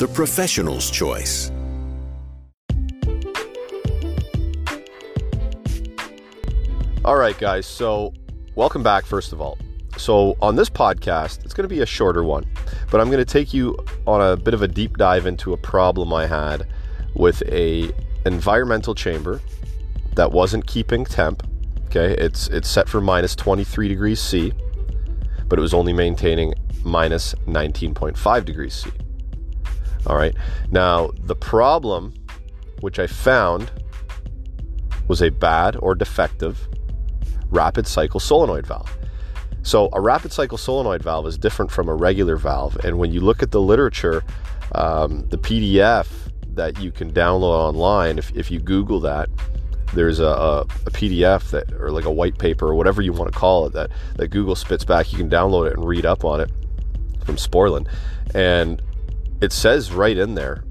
the professional's choice. All right, guys. So, welcome back, first of all. So, on this podcast, it's going to be a shorter one, but I'm going to take you on a bit of a deep dive into a problem I had with a environmental chamber that wasn't keeping temp. Okay, it's it's set for minus 23 degrees C, but it was only maintaining minus 19.5 degrees C. All right. Now, the problem which I found was a bad or defective rapid cycle solenoid valve. So, a rapid cycle solenoid valve is different from a regular valve. And when you look at the literature, um, the PDF that you can download online, if, if you Google that, there's a, a, a, PDF that, or like a white paper, or whatever you want to call it, that, that Google spits back. You can download it and read up on it from Sporlan. And it says right in there,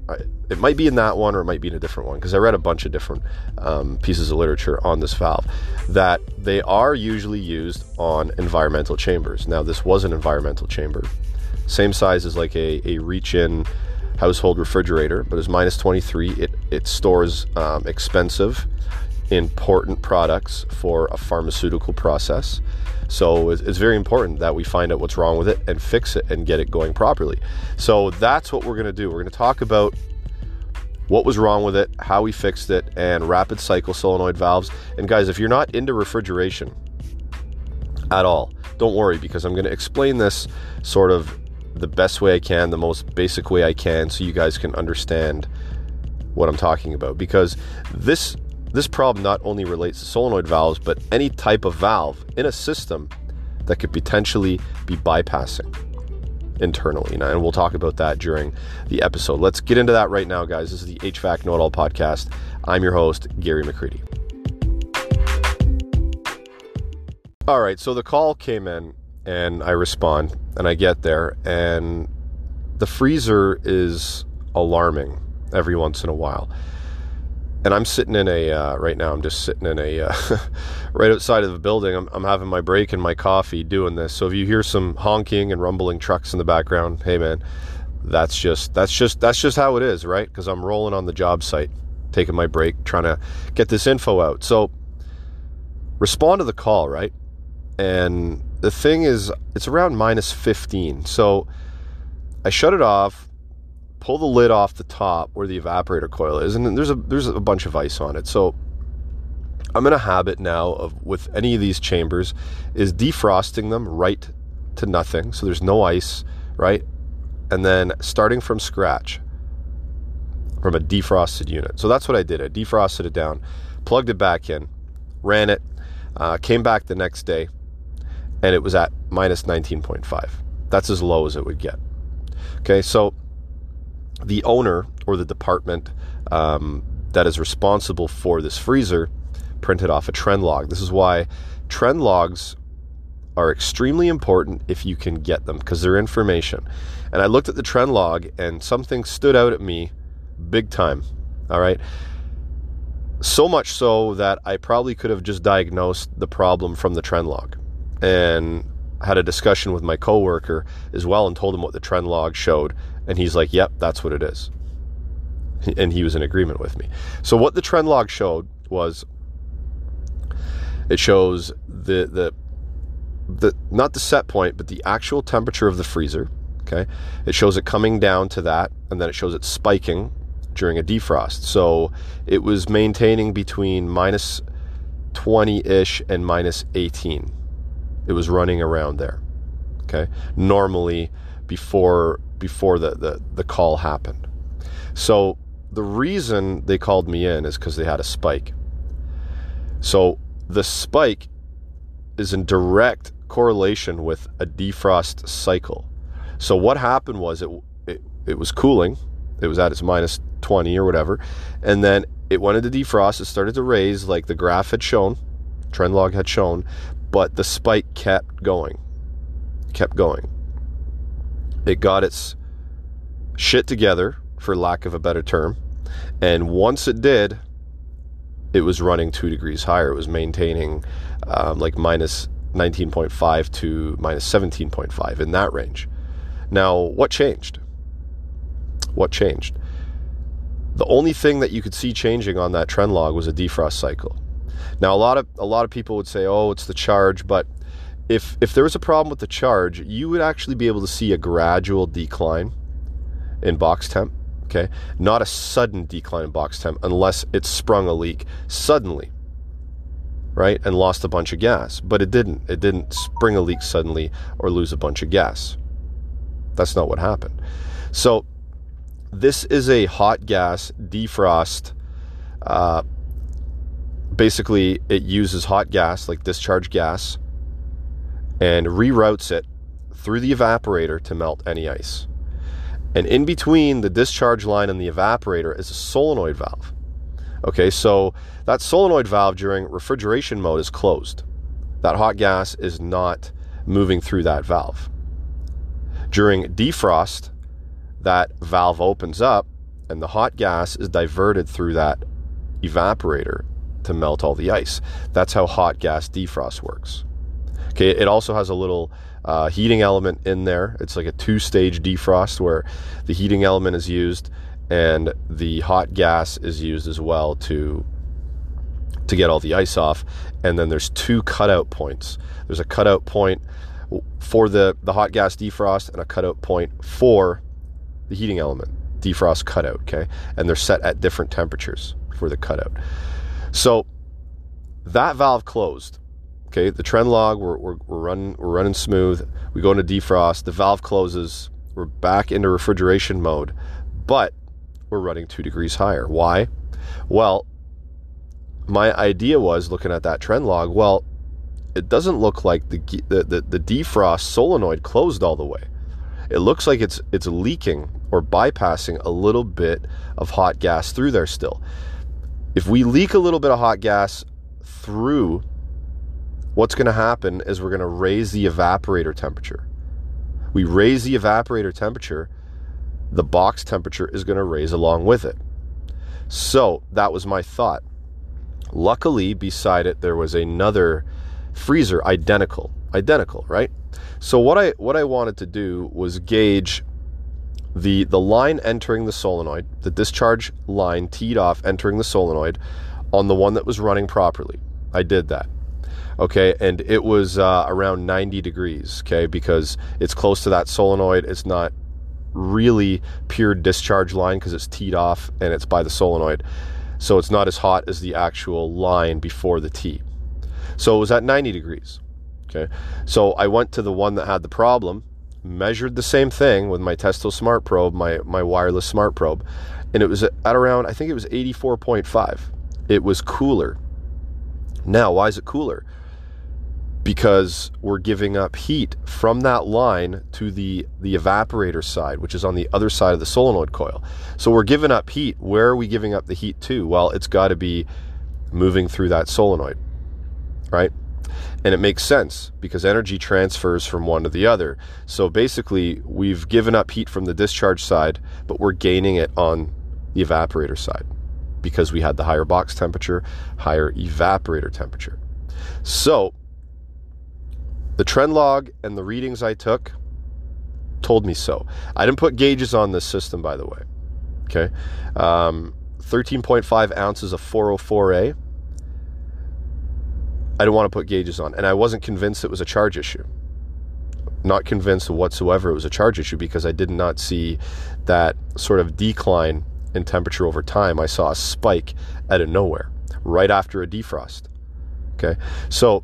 it might be in that one or it might be in a different one because I read a bunch of different um, pieces of literature on this valve that they are usually used on environmental chambers. Now, this was an environmental chamber, same size as like a, a reach in household refrigerator, but it's minus 23. It, it stores um, expensive, important products for a pharmaceutical process. So it's, very important that we find out what's wrong with it and fix it and get it going properly. So that's what we're going to do. We're going to talk about what was wrong with it, how we fixed it, and rapid cycle solenoid valves. And guys, if you're not into refrigeration at all, don't worry because I'm going to explain this sort of the best way I can, the most basic way I can, so you guys can understand what I'm talking about. Because this this problem not only relates to solenoid valves, but any type of valve in a system that could potentially be bypassing internally. And we'll talk about that during the episode. Let's get into that right now, guys. This is the HVAC Know It All podcast. I'm your host, Gary McCreadie. All right, so the call came in and I respond and I get there and the freezer is alarming every once in a while and I'm sitting in a uh, right now. I'm just sitting in a uh, right outside of the building. I'm, I'm having my break and my coffee doing this. So if you hear some honking and rumbling trucks in the background, hey man, that's just that's just that's just how it is, right? Because I'm rolling on the job site, taking my break, trying to get this info out. So respond to the call, right? And the thing is, it's around minus 15. So I shut it off pull the lid off the top where the evaporator coil is, and there's a there's a bunch of ice on it. So I'm in a habit now of with any of these chambers is defrosting them right to nothing, so there's no ice, right? And then starting from scratch from a defrosted unit. So that's what I did. I defrosted it down, plugged it back in, ran it, uh, came back the next day, and it was at minus 19.5. That's as low as it would get. Okay, so the owner or the department um, that is responsible for this freezer printed off a trend log. This is why trend logs are extremely important if you can get them because they're information. And I looked at the trend log and something stood out at me big time. All right. So much so that I probably could have just diagnosed the problem from the trend log and had a discussion with my coworker as well and told him what the trend log showed and he's like, yep, that's what it is. And he was in agreement with me. So what the trend log showed was it shows the the the not the set point, but the actual temperature of the freezer. Okay. It shows it coming down to that, and then it shows it spiking during a defrost. So it was maintaining between minus 20 ish and minus 18. It was running around there. Okay. Normally, before before the, the, the call happened. So the reason they called me in is because they had a spike. So the spike is in direct correlation with a defrost cycle. So what happened was it it, it was cooling, It was at its minus 20 or whatever. And then it went into defrost. It started to raise like the graph had shown, trend log had shown, but the spike kept going, kept going. It got its shit together, for lack of a better term. And once it did, it was running two degrees higher. It was maintaining um, like minus 19.5 to minus 17.5 in that range. Now, what changed? What changed? The only thing that you could see changing on that trend log was a defrost cycle. Now, a lot of a lot of people would say, "Oh, it's the charge," but if if there was a problem with the charge, you would actually be able to see a gradual decline in box temp. Okay, not a sudden decline in box temp unless it sprung a leak suddenly, right, and lost a bunch of gas. But it didn't. It didn't spring a leak suddenly or lose a bunch of gas. That's not what happened. So this is a hot gas defrost. Uh, basically, it uses hot gas, like discharge gas, and reroutes it through the evaporator to melt any ice. And in between the discharge line and the evaporator is a solenoid valve. Okay, so that solenoid valve during refrigeration mode is closed. That hot gas is not moving through that valve. During defrost, that valve opens up and the hot gas is diverted through that evaporator to melt all the ice. That's how hot gas defrost works. Okay, it also has a little uh, heating element in there. It's like a two stage defrost where the heating element is used and the hot gas is used as well to to get all the ice off and then there's two cutout points there's a cutout point for the the hot gas defrost and a cutout point for the heating element, defrost cutout, okay? And they're set at different temperatures for the cutout. So that valve closed. Okay, the trend log, we're, we're, we're, running, we're running smooth. We go into defrost, the valve closes, we're back into refrigeration mode, but we're running two degrees higher. Why? Well, my idea was looking at that trend log, well, it doesn't look like the, the, the, the defrost solenoid closed all the way. It looks like it's it's leaking or bypassing a little bit of hot gas through there still. If we leak a little bit of hot gas through, what's going to happen is we're going to raise the evaporator temperature. We raise the evaporator temperature, the box temperature is going to raise along with it. So that was my thought. Luckily, beside it, there was another freezer identical. Identical, right? So what I what I wanted to do was gauge the the line entering the solenoid, the discharge line teed off entering the solenoid on the one that was running properly. I did that. Okay, and it was uh, around 90 degrees. Okay, because it's close to that solenoid. It's not really pure discharge line because it's teed off and it's by the solenoid. So it's not as hot as the actual line before the tee. So it was at 90 degrees. Okay, so I went to the one that had the problem measured the same thing with my Testo Smart Probe, my, my wireless smart probe, and it was at around, I think it was 84.5. It was cooler. Now, why is it cooler? Because we're giving up heat from that line to the, the evaporator side, which is on the other side of the solenoid coil. So we're giving up heat. Where are we giving up the heat to? Well, it's got to be moving through that solenoid, right? And it makes sense because energy transfers from one to the other. So basically, we've given up heat from the discharge side, but we're gaining it on the evaporator side because we had the higher box temperature, higher evaporator temperature. So the trend log and the readings I took told me so. I didn't put gauges on this system, by the way. Okay. Um, 13.5 ounces of 404A I didn't want to put gauges on. And I wasn't convinced it was a charge issue. Not convinced whatsoever it was a charge issue because I did not see that sort of decline in temperature over time. I saw a spike out of nowhere right after a defrost. Okay. So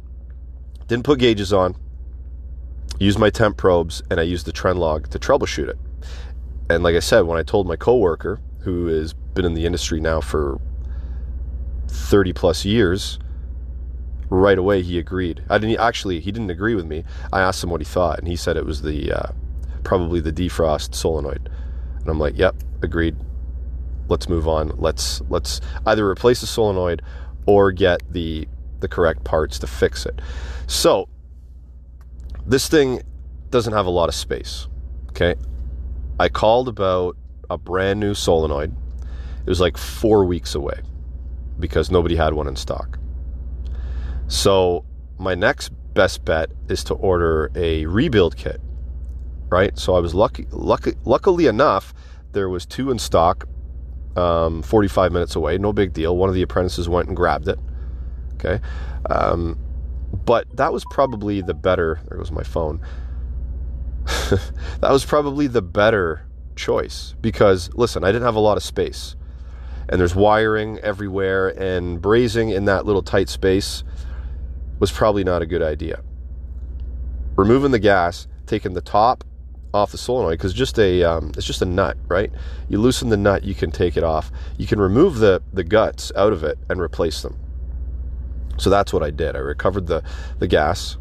didn't put gauges on, used my temp probes, and I used the trend log to troubleshoot it. And like I said, when I told my coworker, who has been in the industry now for 30 plus years, right away he agreed. I didn't actually he didn't agree with me. I asked him what he thought, and he said it was the uh, probably the defrost solenoid. And I'm like, yep, agreed. let's move on. Let's let's either replace the solenoid or get the the correct parts to fix it. So this thing doesn't have a lot of space. Okay. I called about a brand new solenoid. It was like four weeks away because nobody had one in stock. So my next best bet is to order a rebuild kit. Right. So I was lucky, lucky luckily enough, there was two in stock, um, 45 minutes away. No big deal. One of the apprentices went and grabbed it. Okay. Um, but that was probably the better. There goes my phone. that was probably the better choice because, listen, I didn't have a lot of space. And there's wiring everywhere, and brazing in that little tight space was probably not a good idea. Removing the gas, taking the top off the solenoid because just a um, it's just a nut, right? You loosen the nut, you can take it off. You can remove the the guts out of it and replace them. So that's what I did. I recovered the the gas.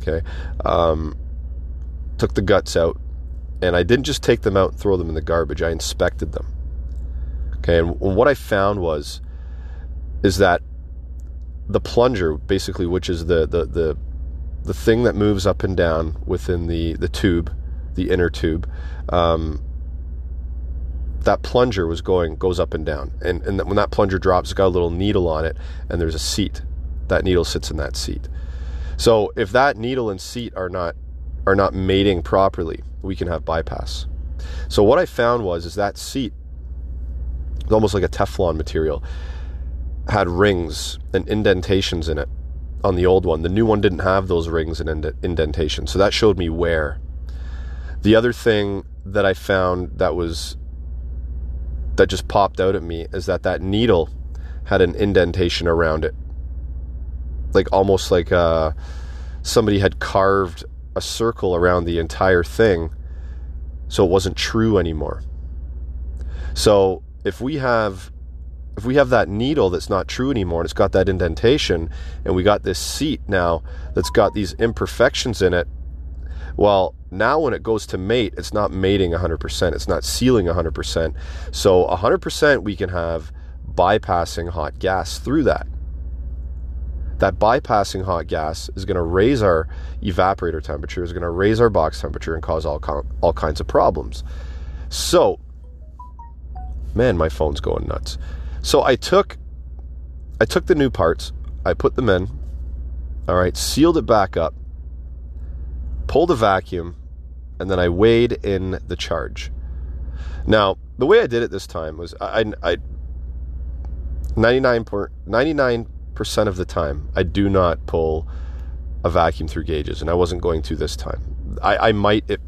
Okay, um, took the guts out, and I didn't just take them out and throw them in the garbage. I inspected them. Okay, and what I found was is that the plunger, basically, which is the the the the thing that moves up and down within the the tube, the inner tube. Um, that plunger was going goes up and down, and and when that plunger drops, it's got a little needle on it, and there's a seat. That needle sits in that seat. So if that needle and seat are not are not mating properly, we can have bypass. So what I found was is that seat, was almost like a Teflon material, had rings and indentations in it on the old one. The new one didn't have those rings and indentations. So that showed me where. The other thing that I found that was that just popped out at me is that that needle had an indentation around it. Like almost like uh, somebody had carved a circle around the entire thing so it wasn't true anymore. So if we have if we have that needle that's not true anymore and it's got that indentation and we got this seat now that's got these imperfections in it well now when it goes to mate it's not mating 100% it's not sealing 100% so 100% we can have bypassing hot gas through that that bypassing hot gas is going to raise our evaporator temperature, is going to raise our box temperature, and cause all, com- all kinds of problems. So, man, my phone's going nuts. So I took, I took the new parts, I put them in, all right, sealed it back up, pulled a vacuum, and then I weighed in the charge. Now, the way I did it this time was I, I 99.99 Percent of the time, I do not pull a vacuum through gauges, and I wasn't going to this time. I, I might, it,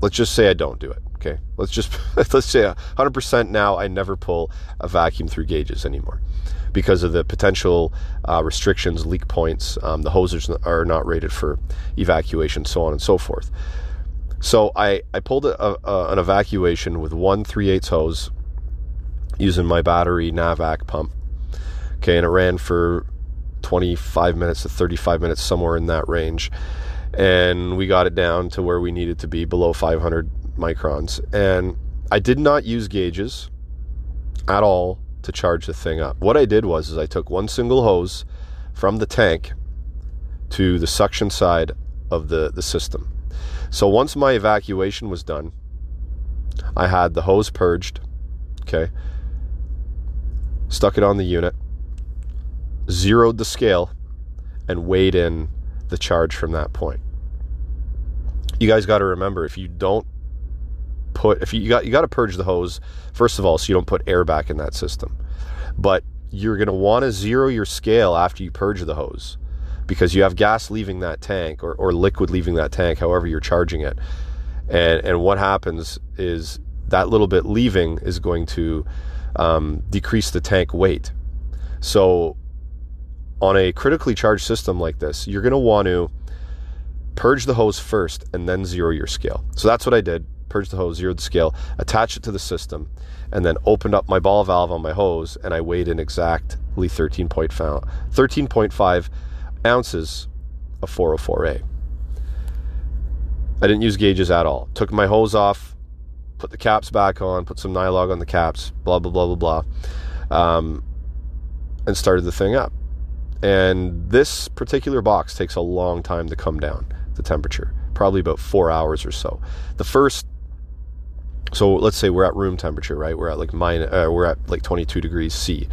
let's just say I don't do it. Okay, let's just let's say 100% now I never pull a vacuum through gauges anymore because of the potential uh, restrictions, leak points. Um, the hoses are not rated for evacuation, so on and so forth. So I I pulled a, a, an evacuation with one three eighths hose using my battery Navac pump Okay, and it ran for 25 minutes to 35 minutes, somewhere in that range. And we got it down to where we needed to be below 500 microns. And I did not use gauges at all to charge the thing up. What I did was is I took one single hose from the tank to the suction side of the, the system. So once my evacuation was done, I had the hose purged, okay, stuck it on the unit, zeroed the scale, and weighed in the charge from that point. You guys got to remember if you don't put if you, got you got to purge the hose first of all so you don't put air back in that system. But you're going to want to zero your scale after you purge the hose because you have gas leaving that tank or, or liquid leaving that tank, however you're charging it. And and what happens is that little bit leaving is going to um, decrease the tank weight. So on a critically charged system like this, you're going to want to purge the hose first and then zero your scale. So that's what I did Purge the hose, zeroed the scale, attached it to the system, and then opened up my ball valve on my hose, and I weighed in exactly 13.5 ounces of 404A. I didn't use gauges at all. Took my hose off, put the caps back on, put some Nylog on the caps, blah, blah, blah, blah, blah, um, and started the thing up. And this particular box takes a long time to come down, the temperature, probably about four hours or so. The first, so let's say we're at room temperature, right? We're at like minus, uh, we're at like 22 degrees C.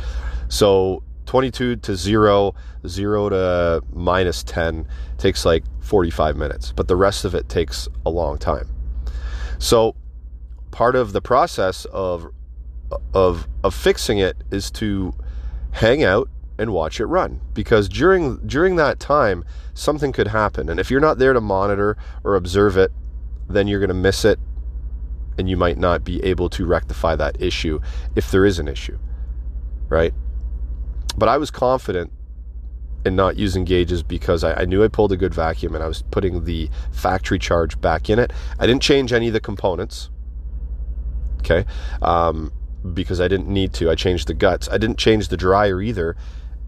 So 22 to 0, 0 to minus 10 takes like 45 minutes, but the rest of it takes a long time. So part of the process of of of fixing it is to hang out and watch it run because during during that time something could happen and if you're not there to monitor or observe it then you're going to miss it and you might not be able to rectify that issue if there is an issue right but I was confident in not using gauges because I, I, knew I pulled a good vacuum and I was putting the factory charge back in it. I didn't change any of the components. Okay. Um, because I didn't need to. I changed the guts. I didn't change the dryer either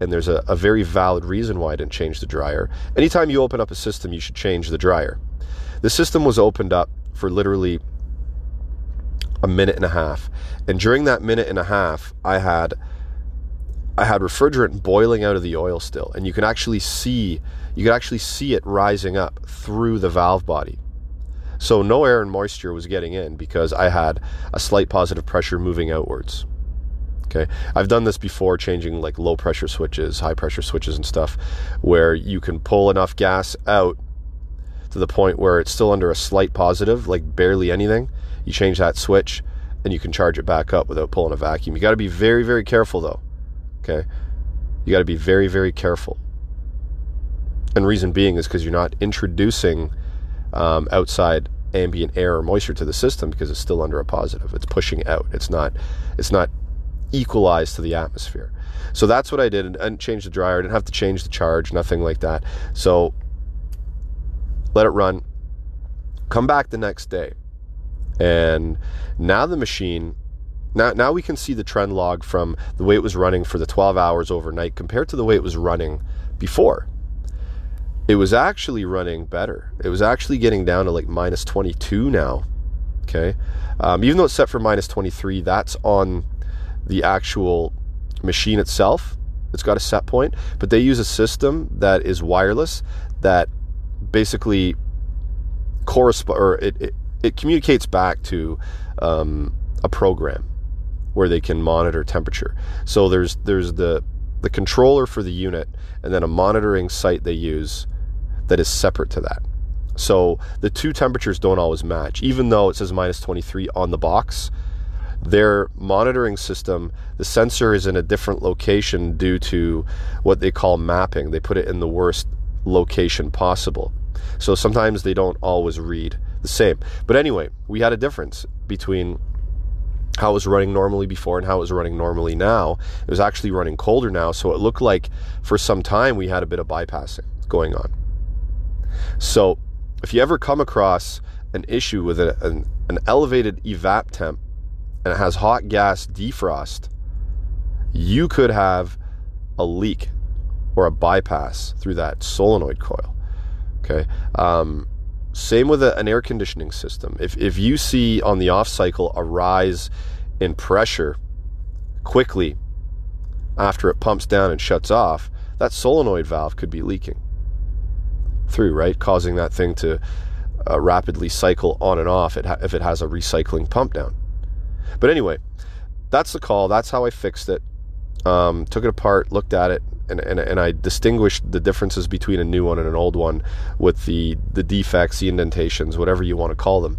and there's a, a very valid reason why I didn't change the dryer. Anytime you open up a system, you should change the dryer. The system was opened up for literally a minute and a half. And during that minute and a half, I had I had refrigerant boiling out of the oil still, and you can actually see you could actually see it rising up through the valve body. So no air and moisture was getting in because I had a slight positive pressure moving outwards. Okay. I've done this before, changing like low pressure switches, high pressure switches, and stuff, where you can pull enough gas out to the point where it's still under a slight positive, like barely anything. You change that switch and you can charge it back up without pulling a vacuum. You got to be very, very careful though. Okay. You got to be very, very careful. And reason being is because you're not introducing um, outside ambient air or moisture to the system because it's still under a positive. It's pushing out. It's not. It's not equalize to the atmosphere. So that's what I did. And, and changed the dryer. I didn't have to change the charge, nothing like that. So let it run. Come back the next day. And now the machine now, now we can see the trend log from the way it was running for the 12 hours overnight compared to the way it was running before. It was actually running better. It was actually getting down to like minus 22 now. Okay. Um, even though it's set for minus 23, that's on the actual machine itself. It's got a set point, but they use a system that is wireless that basically correspond or it, it, it communicates back to um, a program where they can monitor temperature. So there's there's the the controller for the unit and then a monitoring site they use that is separate to that. So the two temperatures don't always match, even though it says minus 23 on the box their monitoring system, the sensor is in a different location due to what they call mapping. They put it in the worst location possible. So sometimes they don't always read the same. But anyway, we had a difference between how it was running normally before and how it was running normally now. It was actually running colder now, so it looked like for some time we had a bit of bypassing going on. So if you ever come across an issue with a, an, an elevated evap temp and it has hot gas defrost, you could have a leak or a bypass through that solenoid coil. Okay. Um, same with a, an air conditioning system. If, if you see on the off cycle a rise in pressure quickly after it pumps down and shuts off, that solenoid valve could be leaking through, right? Causing that thing to uh, rapidly cycle on and off if it has a recycling pump down. But anyway, that's the call. That's how I fixed it. Um, took it apart, looked at it, and, and, and I distinguished the differences between a new one and an old one with the, the defects, the indentations, whatever you want to call them,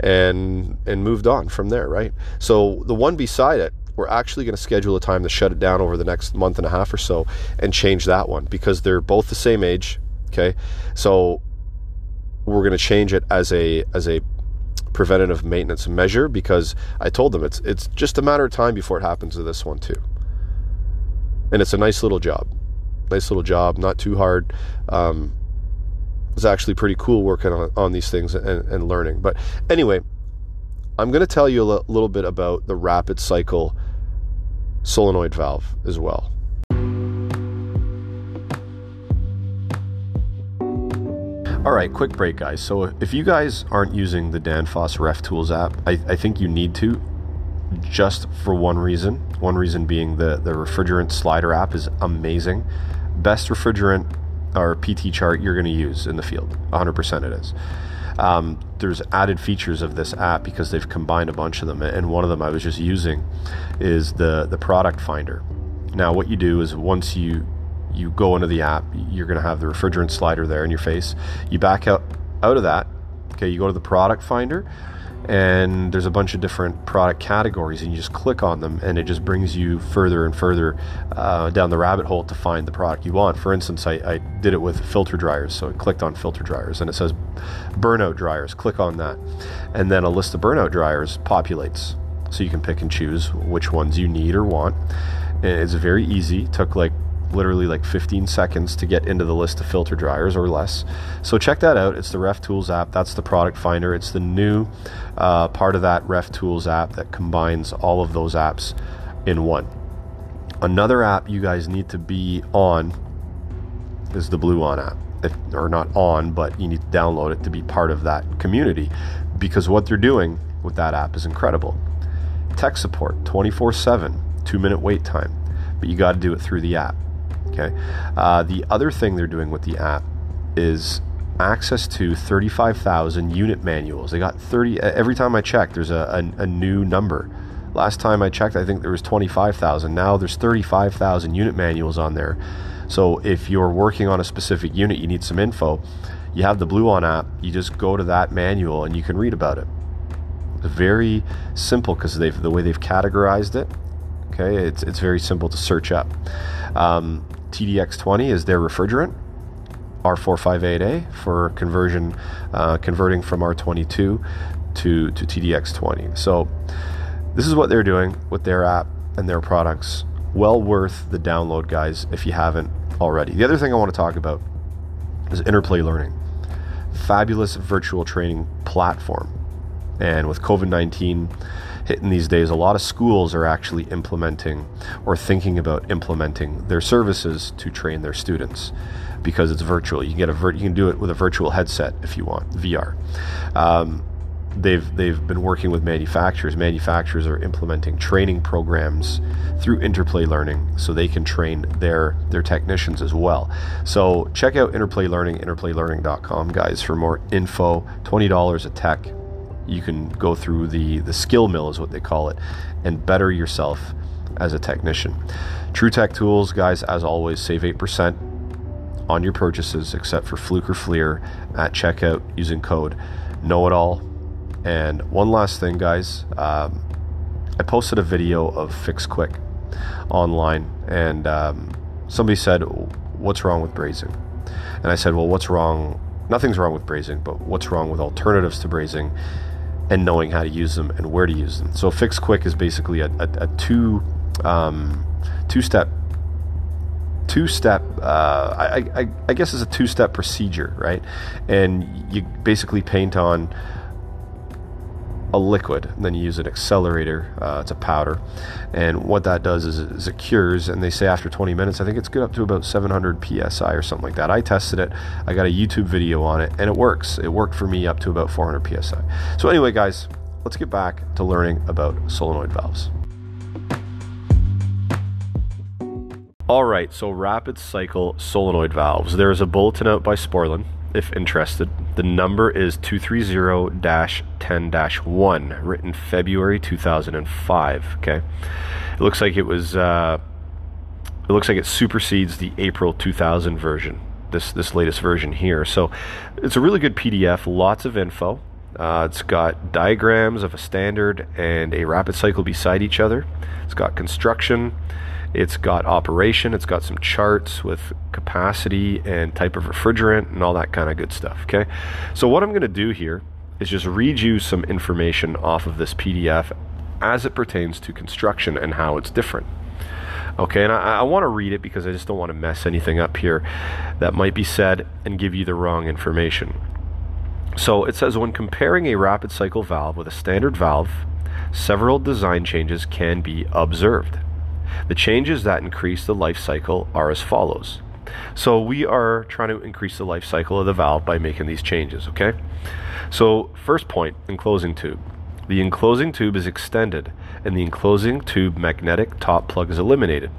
and and moved on from there, right? So the one beside it, we're actually going to schedule a time to shut it down over the next month and a half or so and change that one because they're both the same age. Okay, so we're going to change it as a as a preventative maintenance measure because I told them it's it's just a matter of time before it happens to this one too. And it's a nice little job, nice little job, not too hard. Um, it's actually pretty cool working on, on these things and, and learning. But anyway, I'm going to tell you a l- little bit about the rapid cycle solenoid valve as well. All right, quick break, guys. So if you guys aren't using the Danfoss Ref Tools app, I, I think you need to just for one reason. One reason being the, the refrigerant slider app is amazing. Best refrigerant or PT chart you're going to use in the field. 100% it is. Um, there's added features of this app because they've combined a bunch of them, and one of them I was just using is the the product finder. Now, what you do is once you you go into the app, you're going to have the refrigerant slider there in your face. You back out out of that. Okay, you go to the product finder and there's a bunch of different product categories and you just click on them and it just brings you further and further uh, down the rabbit hole to find the product you want for instance I, I, did it with filter dryers so i clicked on filter dryers and it says burnout dryers click on that and then a list of burnout dryers populates so you can pick and choose which ones you need or want it's very easy took like literally like 15 seconds to get into the list of filter dryers or less. So check that out. It's the Ref Tools app. That's the product finder. It's the new uh, part of that Ref Tools app that combines all of those apps in one. Another app you guys need to be on is the Bluon app. If, or not on, but you need to download it to be part of that community because what they're doing with that app is incredible. Tech support 24 7, two minute wait time, but you got to do it through the app. Okay. Uh, the other thing they're doing with the app is access to 35,000 unit manuals. They got 30 every time I check. There's a, a, a new number. Last time I checked, I think there was 25,000. Now there's 35,000 unit manuals on there. So if you're working on a specific unit, you need some info. You have the Bluon app. You just go to that manual and you can read about it. Very simple because they've the way they've categorized it. Okay, it's it's very simple to search up. Um, TDX20 is their refrigerant. R458A for conversion, uh, converting from R22 to, to TDX20. So this is what they're doing with their app and their products. Well worth the download, guys, if you haven't already. The other thing I want to talk about is Interplay Learning. Fabulous virtual training platform. And with COVID 19 hitting these days, a lot of schools are actually implementing or thinking about implementing their services to train their students because it's virtual. You can get a vir- you can do it with a virtual headset if you want VR. Um, they've they've been working with manufacturers. Manufacturers are implementing training programs through Interplay Learning so they can train their their technicians as well. So check out Interplay Learning, interplaylearning.com, guys, for more info. Twenty dollars a tech you can go through the the skill mill is what they call it and better yourself as a technician. True tech tools guys as always save 8% on your purchases except for fluke or FLIR at checkout using code know it all and one last thing guys um, i posted a video of fix quick online and um, somebody said what's wrong with brazing? And i said well what's wrong nothing's wrong with brazing but what's wrong with alternatives to brazing and knowing how to use them and where to use them. So Fix Quick is basically a, a, a two um, two step two step uh, I, I, I guess it's a two step procedure, right? And you basically paint on a liquid, and then you use an accelerator. Uh, it's a powder, and what that does is, is, it cures. And they say after 20 minutes, I think it's good up to about 700 psi or something like that. I tested it. I got a YouTube video on it, and it works. It worked for me up to about 400 psi. So anyway, guys, let's get back to learning about solenoid valves. All right, so rapid cycle solenoid valves. There is a bulletin out by Sporlan if interested. The number is 230 10 1, written February 2005. Okay. It looks like it was, uh, it looks like it supersedes the April 2000 version, this, this latest version here. So it's a really good PDF, lots of info. Uh, it's got diagrams of a standard and a rapid cycle beside each other. It's got construction. It's got operation, it's got some charts with capacity and type of refrigerant and all that kind of good stuff. Okay, so what I'm going to do here is just read you some information off of this PDF as it pertains to construction and how it's different. Okay, and I, I want to read it because I just don't want to mess anything up here that might be said and give you the wrong information. So it says when comparing a rapid cycle valve with a standard valve, several design changes can be observed. The changes that increase the life cycle are as follows. So we are trying to increase the life cycle of the valve by making these changes, okay? So first point, enclosing tube. The enclosing tube is extended and the enclosing tube magnetic top plug is eliminated.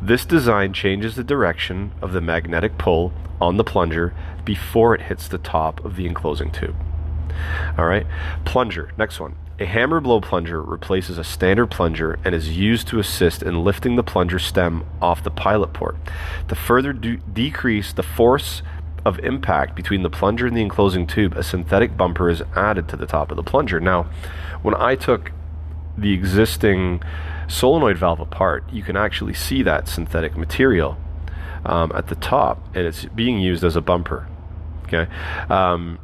This design changes the direction of the magnetic pull on the plunger before it hits the top of the enclosing tube. All right, plunger, next one. A hammer blow plunger replaces a standard plunger and is used to assist in lifting the plunger stem off the pilot port. To further de- decrease the force of impact between the plunger and the enclosing tube, a synthetic bumper is added to the top of the plunger. Now, when I took the existing solenoid valve apart, you can actually see that synthetic material um, at the top, and it's being used as a bumper. Okay. Um,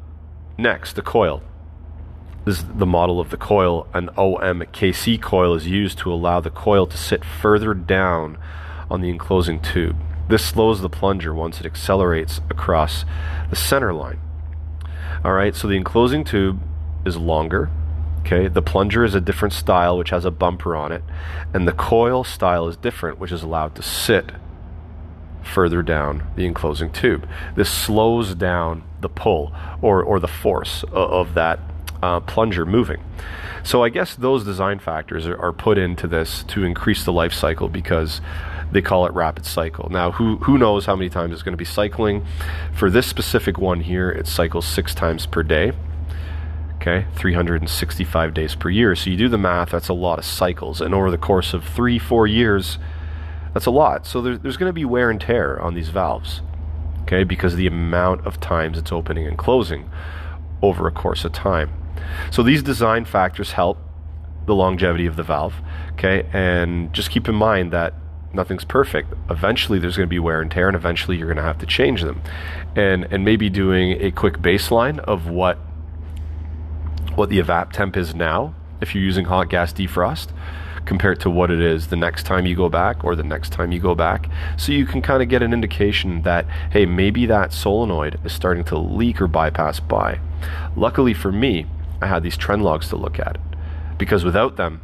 next, the coil. This is the model of the coil. An OMKC coil is used to allow the coil to sit further down on the enclosing tube. This slows the plunger once it accelerates across the center line. All right, so the enclosing tube is longer. Okay, the plunger is a different style, which has a bumper on it, and the coil style is different, which is allowed to sit further down the enclosing tube. This slows down the pull or, or the force of, of that uh, plunger moving. So I guess those design factors are, are put into this to increase the life cycle because they call it rapid cycle. Now, who who knows how many times it's going to be cycling? For this specific one here, it cycles six times per day. Okay, 365 days per year. So you do the math, that's a lot of cycles. And over the course of three, four years, that's a lot. So there, there's going to be wear and tear on these valves. Okay, because the amount of times it's opening and closing over a course of time. So these design factors help the longevity of the valve. Okay, and just keep in mind that nothing's perfect. Eventually, there's going to be wear and tear, and eventually, you're going to have to change them, and and maybe doing a quick baseline of what what the evap temp is now if you're using hot gas defrost compared to what it is the next time you go back or the next time you go back so you can kind of get an indication that hey maybe that solenoid is starting to leak or bypass by luckily for me i had these trend logs to look at because without them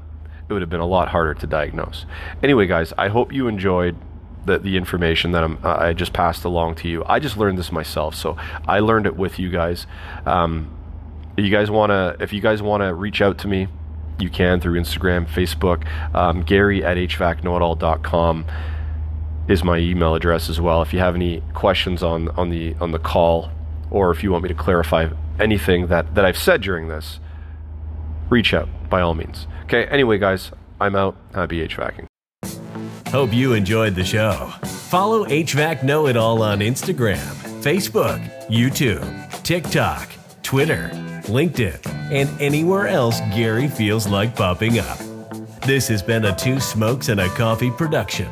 it would have been a lot harder to diagnose. Anyway, guys, I hope you enjoyed the, the information that uh, i just passed along to you. I just learned this myself, so I learned it with you guys. Um, you guys want to, if you guys want to reach out to me, you can through Instagram, Facebook. Um, Gary at hvacknowitall.com is my email address as well. If you have any questions on on the on the call, or if you want me to clarify anything that that I've said during this, reach out by all means. Okay, anyway, guys, I'm out. Happy HVACing. Hope you enjoyed the show. Follow HVAC Know It All on Instagram, Facebook, YouTube, TikTok, Twitter, LinkedIn, and anywhere else Gary feels like popping up. This has been a Two Smokes and a Coffee production.